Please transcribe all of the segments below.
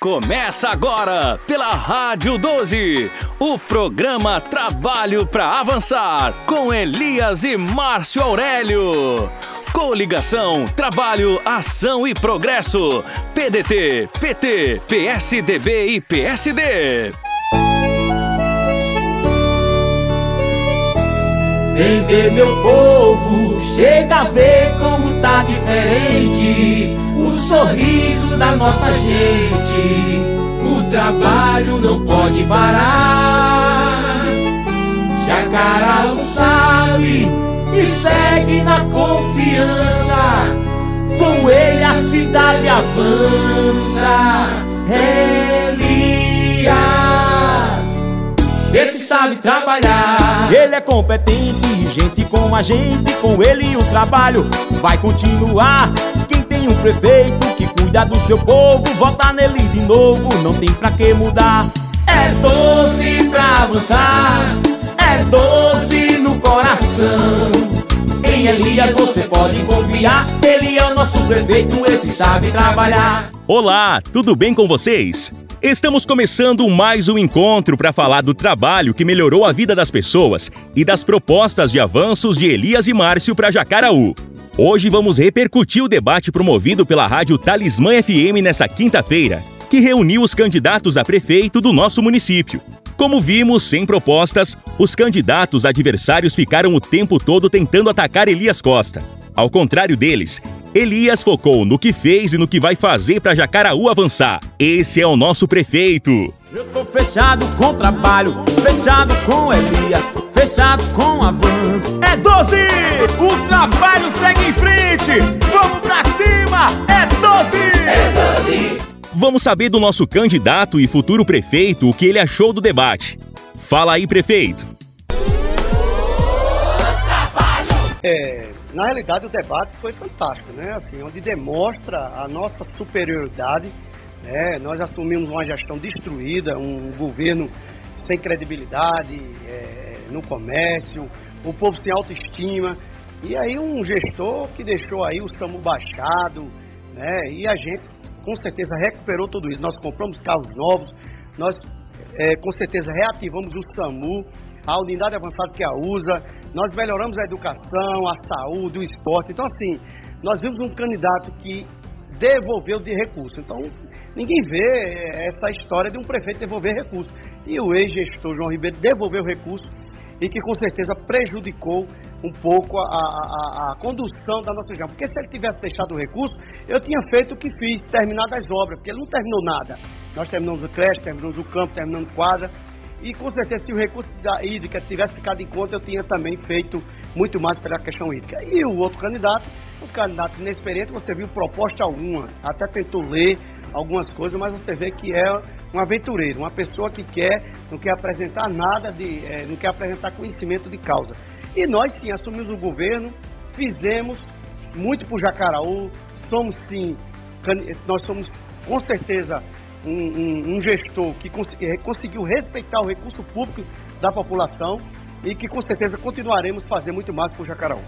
Começa agora pela Rádio 12, o programa Trabalho para Avançar com Elias e Márcio Aurélio. Coligação Trabalho, Ação e Progresso. PDT, PT, PSDB e PSD. Vem ver meu povo, chega a ver como tá diferente o sorriso da nossa gente. O trabalho não pode parar. Jacarau sabe e segue na confiança. Com ele a cidade avança. Elias, esse sabe trabalhar. Ele é competente, gente com a gente, com ele o trabalho vai continuar. Um prefeito que cuida do seu povo, vota nele de novo, não tem pra que mudar. É doce pra avançar, é doce no coração. Em Elias você pode confiar, ele é o nosso prefeito, esse sabe trabalhar. Olá, tudo bem com vocês? Estamos começando mais um encontro para falar do trabalho que melhorou a vida das pessoas e das propostas de avanços de Elias e Márcio para Jacaraú. Hoje vamos repercutir o debate promovido pela rádio Talismã FM nessa quinta-feira, que reuniu os candidatos a prefeito do nosso município. Como vimos, sem propostas, os candidatos adversários ficaram o tempo todo tentando atacar Elias Costa. Ao contrário deles, Elias focou no que fez e no que vai fazer para Jacaraú avançar. Esse é o nosso prefeito. Eu tô fechado com trabalho, fechado com Elias, fechado com avanço. É 12! O trabalho segue em frente! Vamos pra cima! É 12! É 12! Vamos saber do nosso candidato e futuro prefeito o que ele achou do debate. Fala aí, prefeito. É, na realidade, o debate foi fantástico, né? Assim, onde demonstra a nossa superioridade. Né? Nós assumimos uma gestão destruída, um governo sem credibilidade é, no comércio, o povo sem autoestima. E aí um gestor que deixou aí o SAMU baixado, né? E a gente com certeza recuperou tudo isso. Nós compramos carros novos, nós é, com certeza reativamos o SAMU, a unidade avançada que a usa, nós melhoramos a educação, a saúde, o esporte. Então, assim, nós vimos um candidato que devolveu de recurso. Então, ninguém vê essa história de um prefeito devolver recurso. E o ex-gestor João Ribeiro devolveu recurso e que com certeza prejudicou um pouco a, a, a, condução da nossa região. Porque se ele tivesse deixado o recurso, eu tinha feito o que fiz, terminado as obras, porque ele não terminou nada. Nós terminamos o creche, terminamos o campo, terminamos quadra. E com certeza, se o recurso da hídrica tivesse ficado em conta, eu tinha também feito muito mais pela questão hídrica. E o outro candidato, o candidato inexperiente, você viu proposta alguma, até tentou ler algumas coisas, mas você vê que é um aventureiro, uma pessoa que quer, não quer apresentar nada de, é, não quer apresentar conhecimento de causa. E nós sim assumimos o governo, fizemos muito por Jacaraú, somos sim, nós somos com certeza um, um, um gestor que cons conseguiu respeitar o recurso público da população e que com certeza continuaremos fazer muito mais por Jacaraú.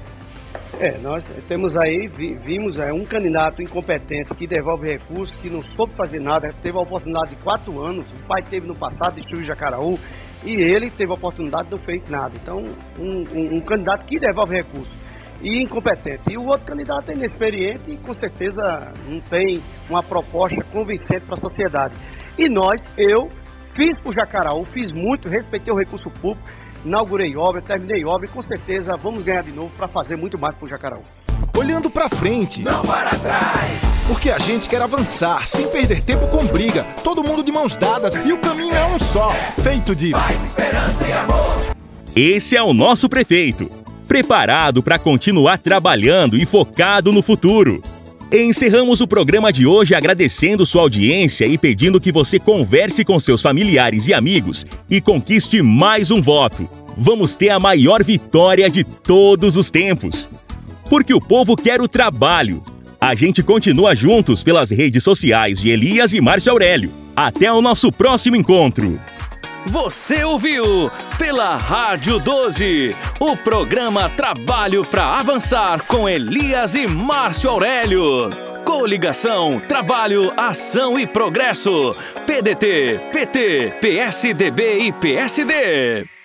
É, nós temos aí, vimos um candidato incompetente que devolve recursos, que não soube fazer nada, teve a oportunidade de quatro anos, o pai teve no passado, destruiu Jacaraú, e ele teve a oportunidade de não fez nada. Então, um, um, um candidato que devolve recursos e incompetente. E o outro candidato é inexperiente e com certeza não tem uma proposta convincente para a sociedade. E nós, eu, fiz para o Jacaraú, fiz muito, respeitei o recurso público, inaugurei obra, terminei obra e com certeza vamos ganhar de novo para fazer muito mais para o Jacaraú. Olhando para frente, não para trás. Porque a gente quer avançar, sem perder tempo com briga, todo mundo de mãos dadas e o caminho é um só, feito de paz, esperança e amor. Esse é o nosso prefeito preparado para continuar trabalhando e focado no futuro. Encerramos o programa de hoje agradecendo sua audiência e pedindo que você converse com seus familiares e amigos e conquiste mais um voto. Vamos ter a maior vitória de todos os tempos. Porque o povo quer o trabalho. A gente continua juntos pelas redes sociais de Elias e Márcio Aurélio. Até o nosso próximo encontro. Você ouviu pela Rádio 12 o programa Trabalho para Avançar com Elias e Márcio Aurélio. Coligação Trabalho, Ação e Progresso. PDT, PT, PSDB e PSD.